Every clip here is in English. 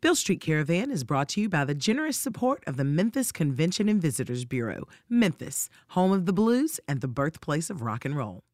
Beale Street Caravan is brought to you by the generous support of the Memphis Convention and Visitors Bureau. Memphis, home of the blues and the birthplace of rock and roll.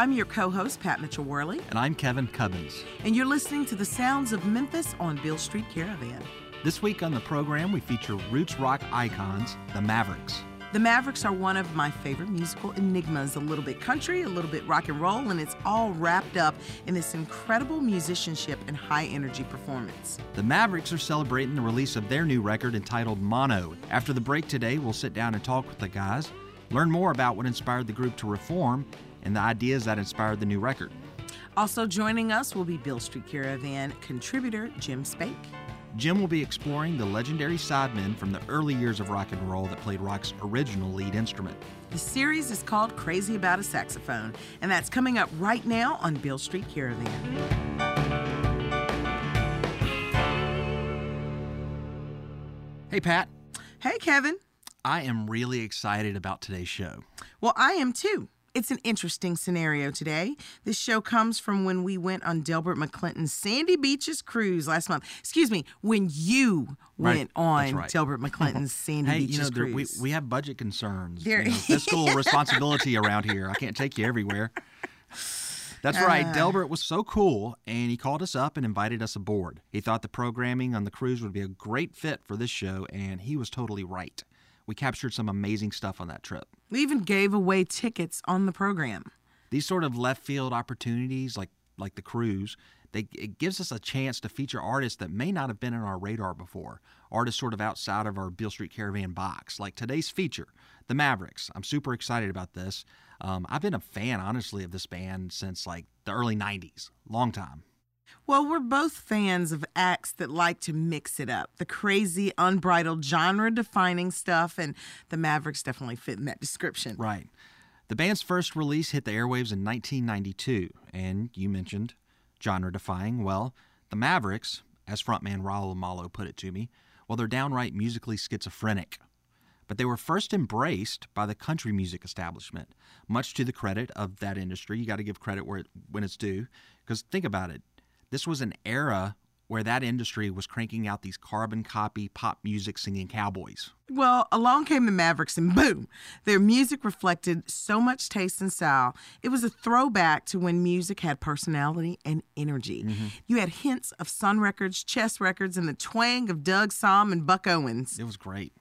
I'm your co host, Pat Mitchell Worley, And I'm Kevin Cubbins. and you're listening to the sounds of Memphis on Beale Street Caravan. This week on the program, we feature roots rock icons, the Mavericks. The Mavericks are one of my favorite musical enigmas, a little bit country, a little bit rock and roll, and it's all wrapped up in this incredible musicianship and high energy performance. The Mavericks are celebrating the release of their new record entitled Mono. After the break today, we'll sit down and talk with the guys, learn more about what inspired the group to reform and the ideas that inspired the new record. Also joining us will be Beale Street Caravan contributor Jim Spake. Jim will be exploring the legendary sidemen from the early years of rock and roll that played rock's original lead instrument. The series is called Crazy About a Saxophone, and that's coming up right now on Beale Street Caravan. Hey, Pat, Hey, Kevin. I am really excited about today's show. Well, I am too. It's an interesting scenario today. This show comes from when we went on Delbert McClinton's Sandy Beaches cruise last month. Excuse me, when you Right, went on right. Delbert McClinton's Sandy Hey, Beaches you know, there, we, cruise. we have budget concerns, There- you know, fiscal responsibility around here. I can't take you everywhere. That's right. Ah. Delbert was so cool, and he called us up and invited us aboard. He thought the programming on the cruise would be a great fit for this show, and he was totally right. We captured some amazing stuff on that trip. we even gave away tickets on the program. These sort of left field opportunities, like like the cruise, they, it gives us a chance to feature artists that may not have been in our radar before. Artists sort of outside of our Beale Street Caravan box, like today's feature, the Mavericks. I'm super excited about this. Um, I've been a fan, honestly, of this band since like the early '90s, long time. Well, we're both fans of acts that like to mix it up. The crazy, unbridled, genre defining stuff, and the Mavericks definitely fit in that description. Right. The band's first release hit the airwaves in 1992, and you mentioned genre defying. Well, the Mavericks, as frontman Raul Malo put it to me, well, they're downright musically schizophrenic. But they were first embraced by the country music establishment, much to the credit of that industry. You got to give credit where it, when it's due, because think about it. This was an era where that industry was cranking out these carbon copy pop music singing cowboys. Well, along came the Mavericks, and boom, their music reflected so much taste and style. It was a throwback to when music had personality and energy. Mm-hmm. You had hints of Sun Records, Chess Records, and the twang of Doug Sahm and Buck Owens. It was great.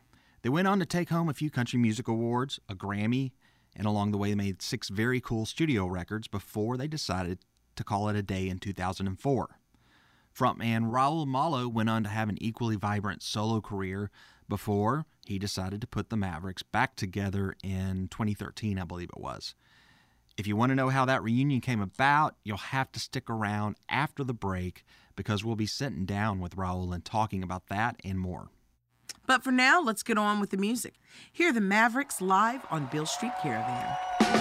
They went on to take home a few country music awards, a Grammy, and along the way they made six very cool studio records before they decided to call it a day in 2004. Frontman Raul Malo went on to have an equally vibrant solo career before he decided to put the Mavericks back together in 2013, I believe it was. If you want to know how that reunion came about, you'll have to stick around after the break because we'll be sitting down with Raul and talking about that and more. But for now, let's get on with the music. Hear the Mavericks live on Beale Street Caravan.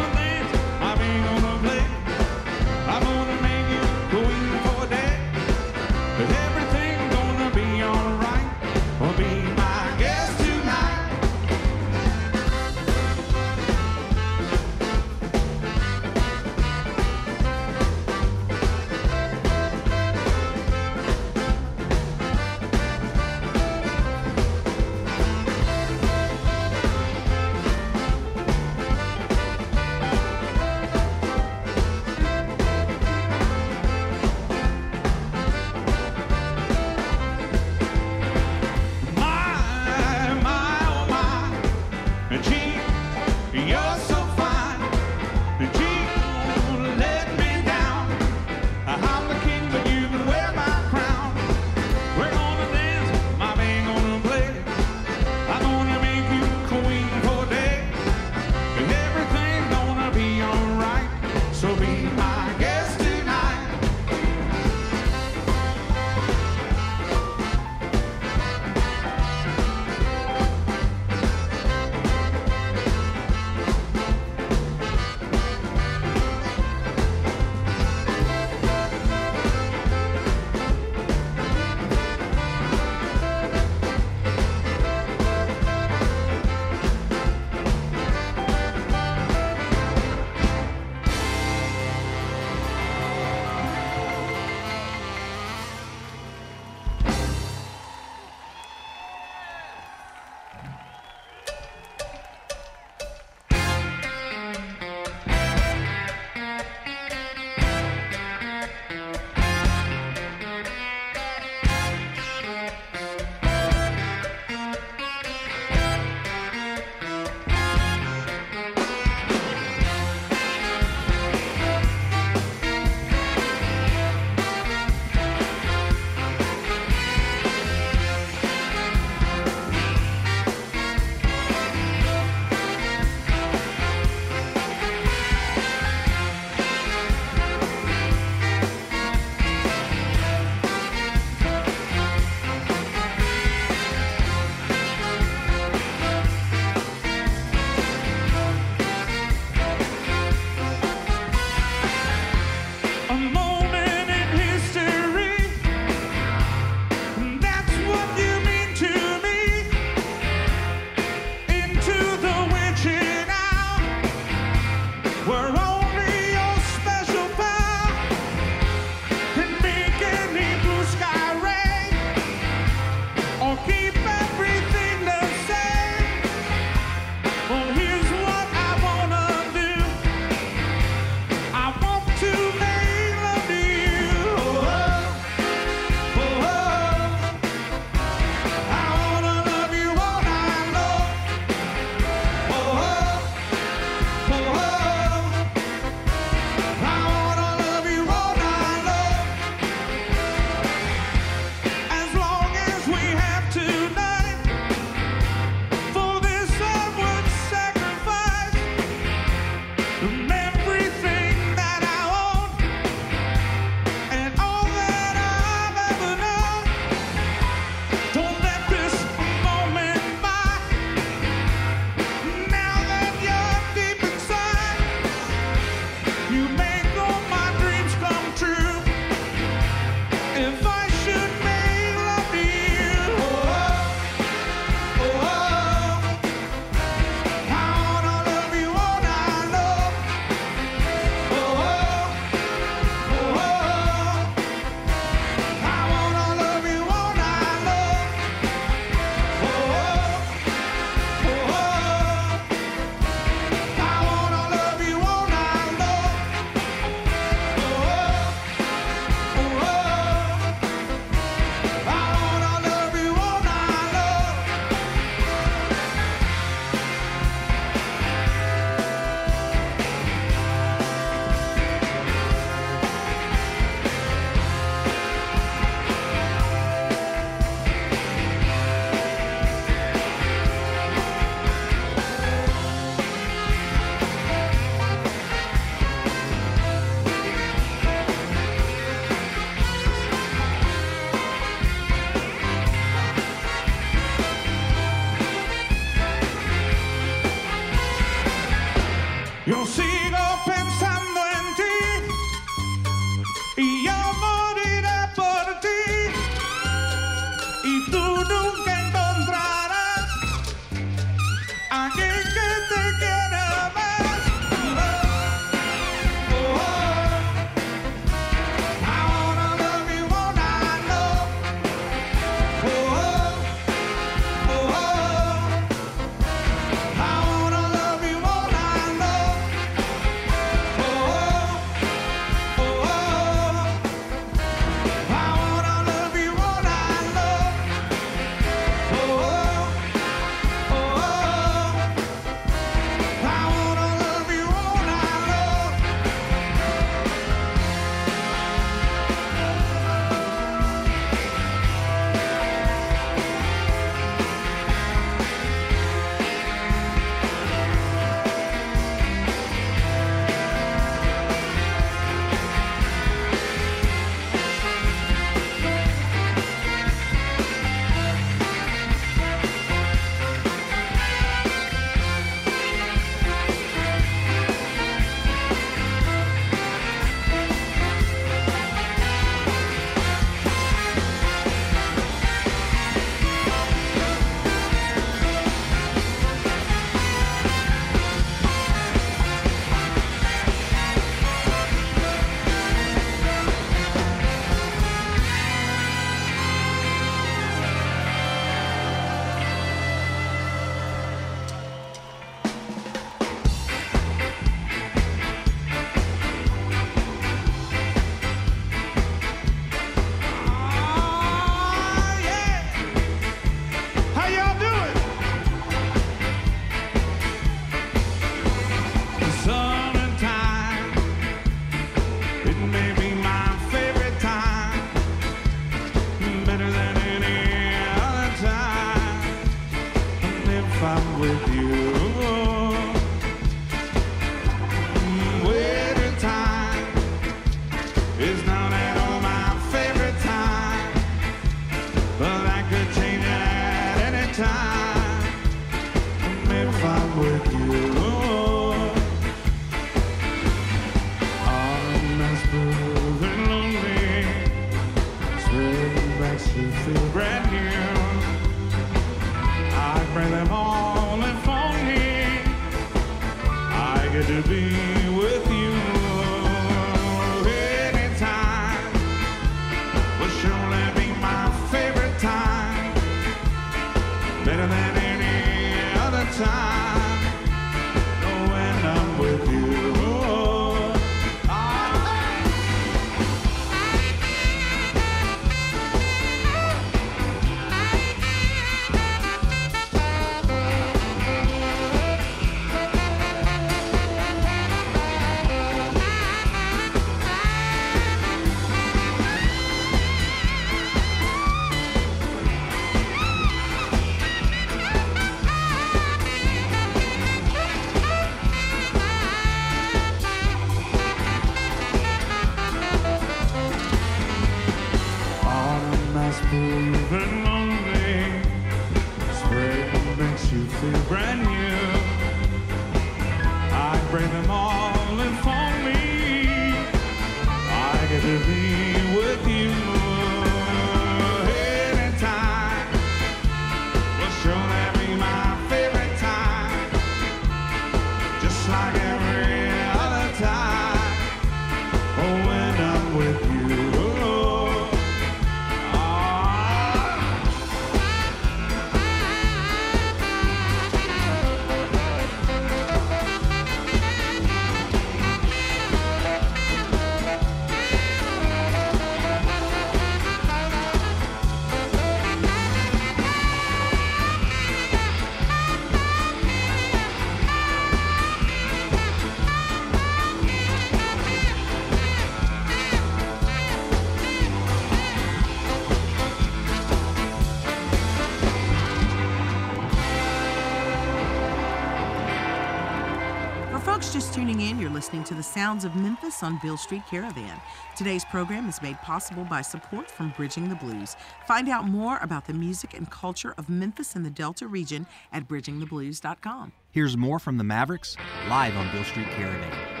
listening to the sounds of Memphis on Beale Street Caravan. Today's program is made possible by support from Bridging the Blues. Find out more about the music and culture of Memphis and the Delta region at bridgingtheblues.com. Here's more from the Mavericks live on Beale Street Caravan.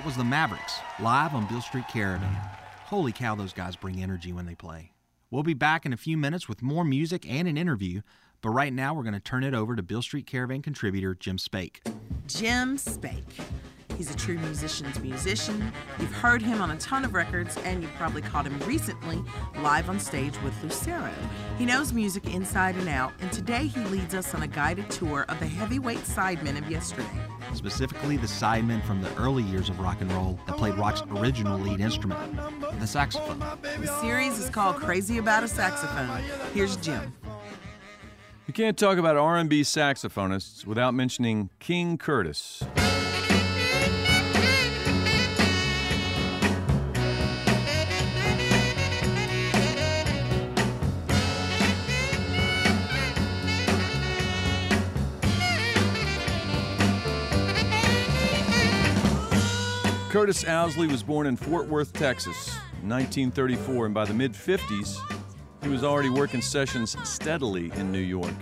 That was the Mavericks, live on Beale Street Caravan. Holy cow, those guys bring energy when they play. We'll be back in a few minutes with more music and an interview, but right now we're going to turn it over to Beale Street Caravan contributor Jim Spake. Jim Spake. He's a true musician's musician. You've heard him on a ton of records, and you've probably caught him recently live on stage with Lucero. He knows music inside and out, and today he leads us on a guided tour of the heavyweight sidemen of yesterday. Specifically, the sidemen from the early years of rock and roll that played rock's original lead instrument, the saxophone. The series is called Crazy About a Saxophone. Here's Jim. You can't talk about R&B saxophonists without mentioning King Curtis. Curtis Ousley was born in Fort Worth, Texas, in 1934, and by the mid 50s, he was already working sessions steadily in New York.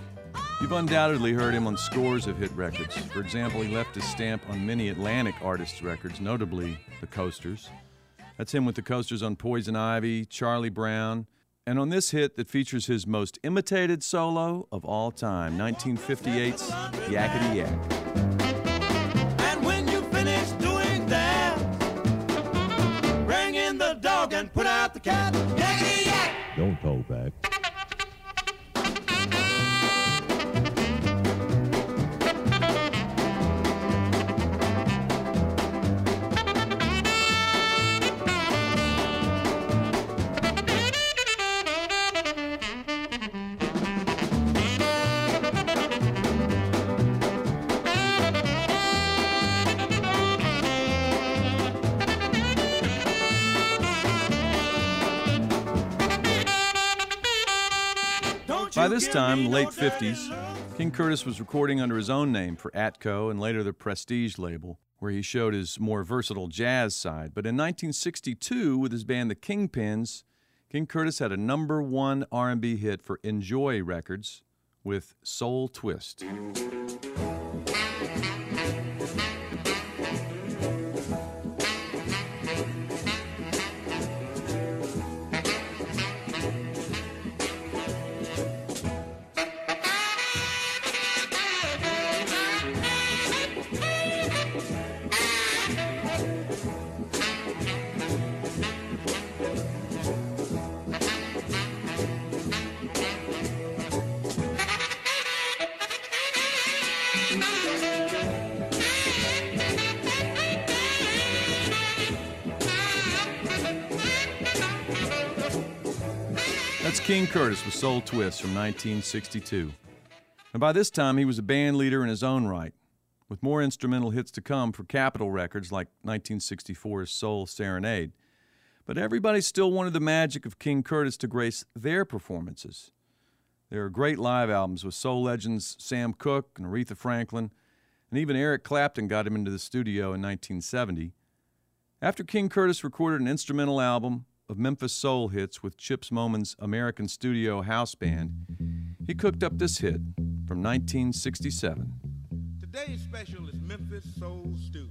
You've undoubtedly heard him on scores of hit records. For example, he left his stamp on many Atlantic artists' records, notably the Coasters. That's him with the Coasters on Poison Ivy, Charlie Brown, and on this hit that features his most imitated solo of all time, 1958's Yakety Yak. Out the cat. Don't hold back. This time, late no 50s. King Curtis was recording under his own name for Atco and later the Prestige label, where he showed his more versatile jazz side. But in 1962, with his band the Kingpins, King Curtis had a number one R&B hit for Enjoy Records with Soul Twist. King Curtis with Soul Twist from 1962. And by this time, he was a band leader in his own right, with more instrumental hits to come for Capitol Records like 1964's Soul Serenade. But everybody still wanted the magic of King Curtis to grace their performances. There are great live albums with soul legends Sam Cooke and Aretha Franklin, and even Eric Clapton got him into the studio in 1970. After King Curtis recorded an instrumental album of Memphis soul hits with Chips Moman's American Studio House Band, he cooked up this hit from 1967. Today's special is Memphis Soul Stew.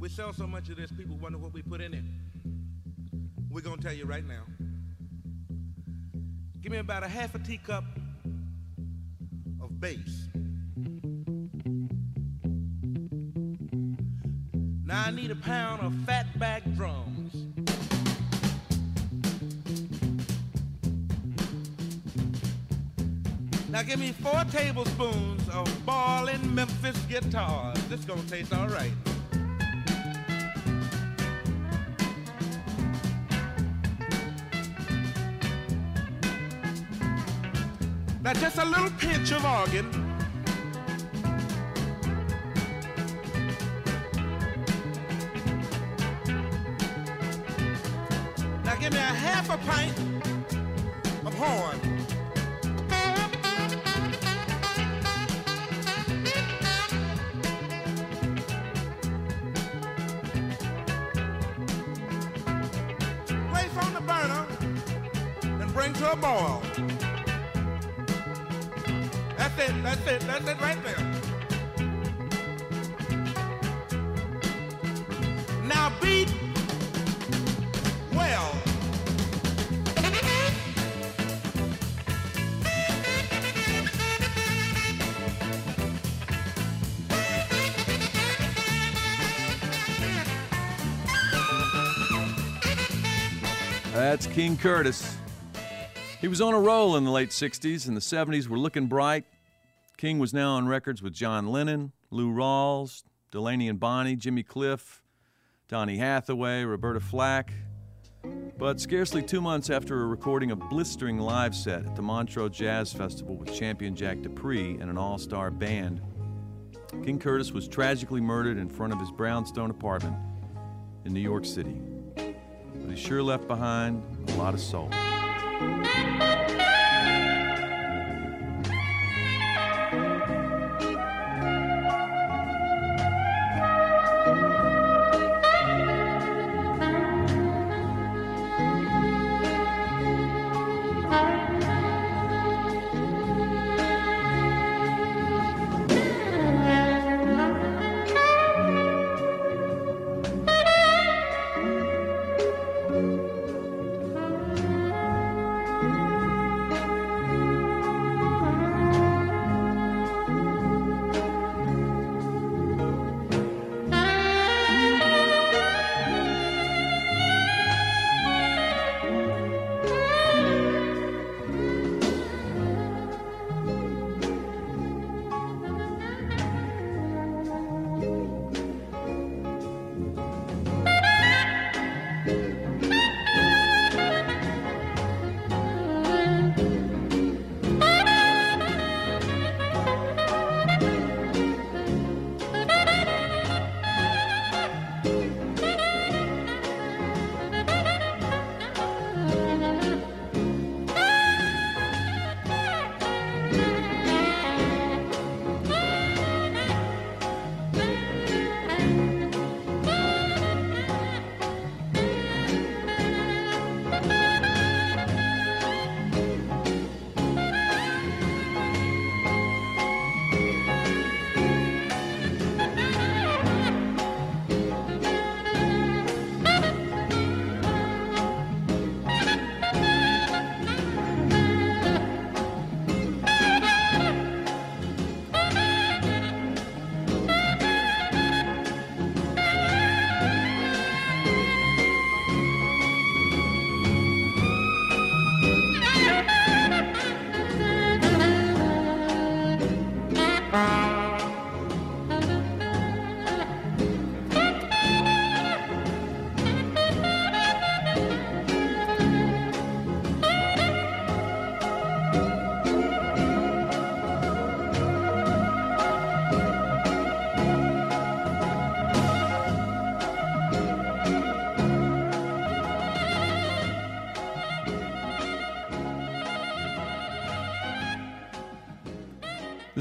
We sell so much of this, people wonder what we put in it. We're gonna tell you right now. Give me about a half a teacup of bass. Now I need a pound of fatback drums. Now give me four tablespoons of boiling Memphis guitars. This gonna taste all right. Now just a little pinch of organ. Now give me a half a pint That's right there. beat. Well, That's King Curtis. He was on a roll in the late 60s, and the 70s were looking bright. King was now on records with John Lennon, Lou Rawls, Delaney and Bonnie, Jimmy Cliff, Donny Hathaway, Roberta Flack. But scarcely two months after recording a blistering live set at the Montreux Jazz Festival with champion Jack Dupree and an all star band, King Curtis was tragically murdered in front of his brownstone apartment in New York City. But he sure left behind a lot of soul.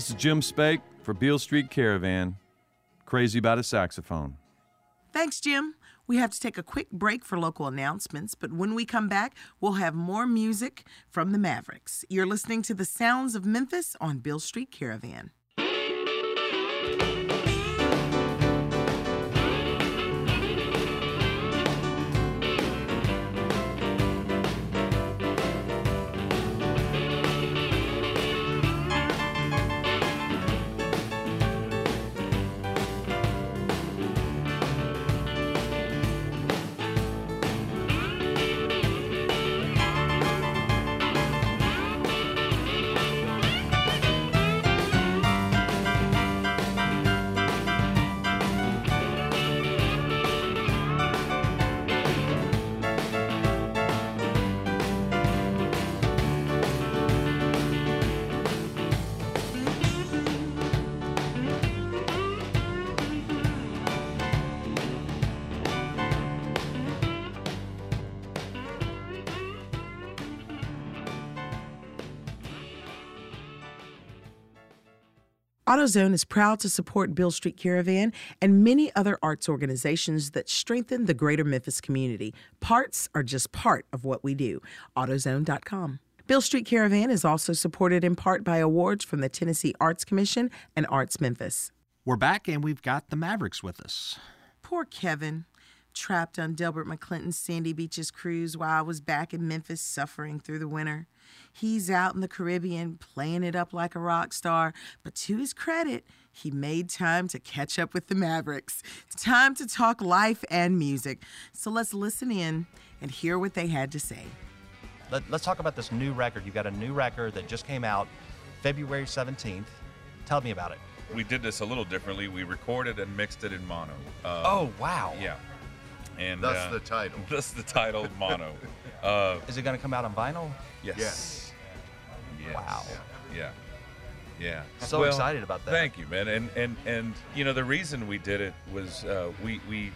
Is Jim Spake for Beale Street Caravan. Crazy about a saxophone. Thanks, Jim. We have to take a quick break for local announcements, but when we come back, we'll have more music from the Mavericks. You're listening to the sounds of Memphis on Beale Street Caravan. AutoZone is proud to support Beale Street Caravan and many other arts organizations that strengthen the greater Memphis community. Parts are just part of what we do. AutoZone.com. Beale Street Caravan is also supported in part by awards from the Tennessee Arts Commission and Arts Memphis. We're back and we've got the Mavericks with us. Poor Kevin. Trapped on Delbert McClinton's Sandy Beaches cruise while I was back in Memphis suffering through the winter. He's out in the Caribbean playing it up like a rock star, but to his credit, he made time to catch up with the Mavericks. It's time to talk life and music. So let's listen in and hear what they had to say. Let, us talk about this new record. You've got a new record that just came out February 17th. Tell me about it. We did this a little differently. We recorded and mixed it in mono. Um, oh, wow. Yeah. And That's uh, the title. That's the title, mono. Uh, Is it going to come out on vinyl? yes. Yes. Yes. Wow. Yeah. Yeah. So Well, excited about that. Thank you, man. And and and you know the reason we did it was uh, we we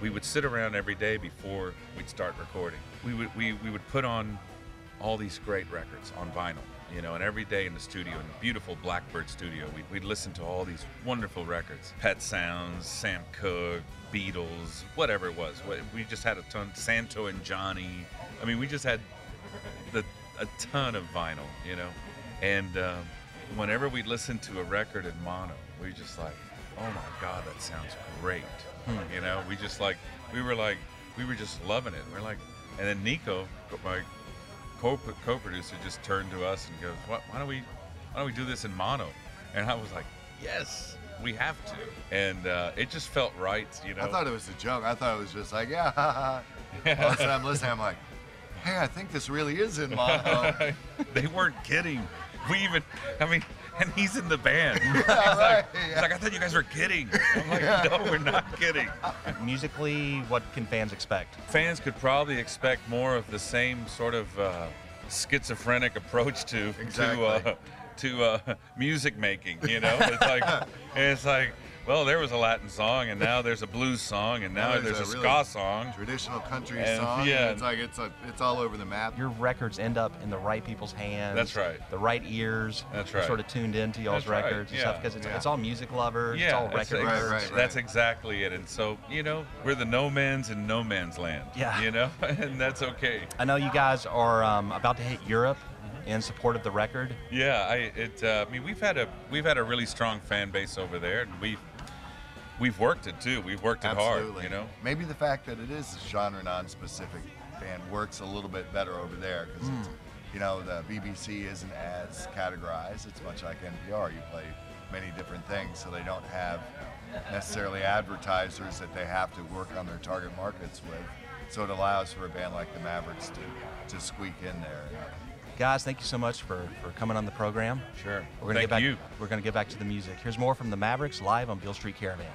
we would sit around every day before we'd start recording. We would we, we would put on all these great records on vinyl, you know, and every day in the studio, in the beautiful Blackbird studio, we'd, we'd listen to all these wonderful records. Pet Sounds, Sam Cooke, Beatles, whatever it was. We just had a ton, Santo and Johnny. I mean, we just had the, a ton of vinyl, you know. And um, whenever we listened to a record in mono, we just like, oh my God, that sounds great. You know, we just like, we were like, we were just loving it. We're like, and then Niko, my co-producer, just turned to us and goes, what, why don't we, why don't we do this in mono? And I was like, yes, we have to. And uh, it just felt right, you know. I thought it was a joke. I thought it was just like, yeah, ha, ha. All of a sudden I'm listening. I'm like, hey, I think this really is in mono. they weren't kidding. We even, I mean, and he's in the band. He's right, like, yeah. he's like, I thought you guys were kidding. I'm like, no, we're not kidding. Musically, what can fans expect? Fans could probably expect more of the same sort of uh, schizophrenic approach to to uh, to uh, music making. You know, it's like it's like. Well, there was a Latin song, and now there's a blues song, and now, there's, a, really ska song. Traditional country And, song. yeah. and It's like it's a, it's all over the map. Your records end up in the right people's hands. That's right. The right ears. That's right. Sort of tuned into y'all's That's right, records and yeah. stuff because it's, Yeah. it's all music lovers. Yeah, it's all that's, record ex- Right, right, that's exactly it. And so, you know, we're the no man's in no man's land. Yeah. You know, and that's okay. I know you guys are um, about to hit Europe in support of the record. Yeah, I it. Uh, I mean, we've had a we've had a really strong fan base over there, and we've we've worked it too. We've worked it Absolutely. hard. You know. Maybe the fact that it is a genre non-specific band works a little bit better over there because it's, hmm. you know, the BBC isn't as categorized. It's much like NPR. You play many different things, so they don't have necessarily advertisers that they have to work on their target markets with. So it allows for a band like the Mavericks to to squeak in there. Guys, thank you so much for, for coming on the program. Sure. We're gonna Thank get back. you. We're gonna get back to the music. Here's more from the Mavericks live on Beale Street Caravan.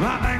My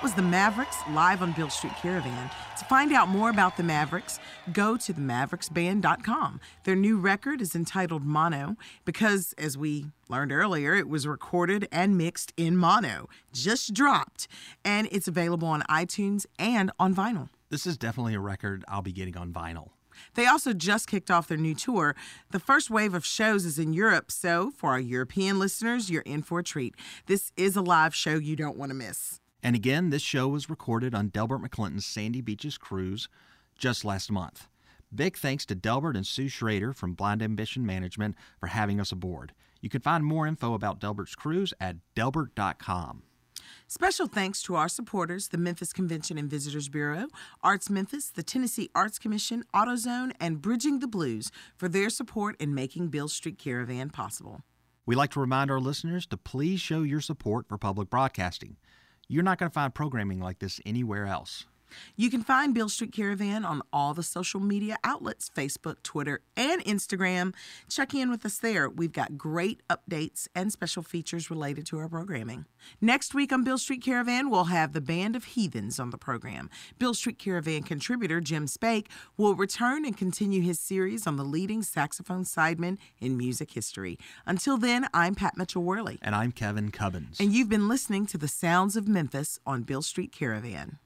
That was the Mavericks live on Beale Street Caravan. To find out more about the Mavericks, go to themavericksband.com. Their new record is entitled Mono because, as we learned earlier, it was recorded and mixed in mono, just dropped, and it's available on iTunes and on vinyl. This is definitely a record I'll be getting on vinyl. They also just kicked off their new tour. The first wave of shows is in Europe, so for our European listeners, you're in for a treat. This is a live show you don't want to miss. And again, this show was recorded on Delbert McClinton's Sandy Beaches cruise just last month. Big thanks to Delbert and Sue Schrader from Blind Ambition Management for having us aboard. You can find more info about Delbert's cruise at delbert.com. Special thanks to our supporters, the Memphis Convention and Visitors Bureau, Arts Memphis, the Tennessee Arts Commission, AutoZone, and Bridging the Blues for their support in making Beale Street Caravan possible. We like to remind our listeners to please show your support for public broadcasting. You're not going to find programming like this anywhere else. You can find Beale Street Caravan on all the social media outlets Facebook, Twitter, and Instagram. Check in with us there. We've got great updates and special features related to our programming. Next week on Beale Street Caravan, we'll have the Band of Heathens on the program. Beale Street Caravan contributor Jim Spake will return and continue his series on the leading saxophone sidemen in music history. Until then, I'm Pat Mitchell Worley. And I'm Kevin Cubbins. And you've been listening to the Sounds of Memphis on Beale Street Caravan.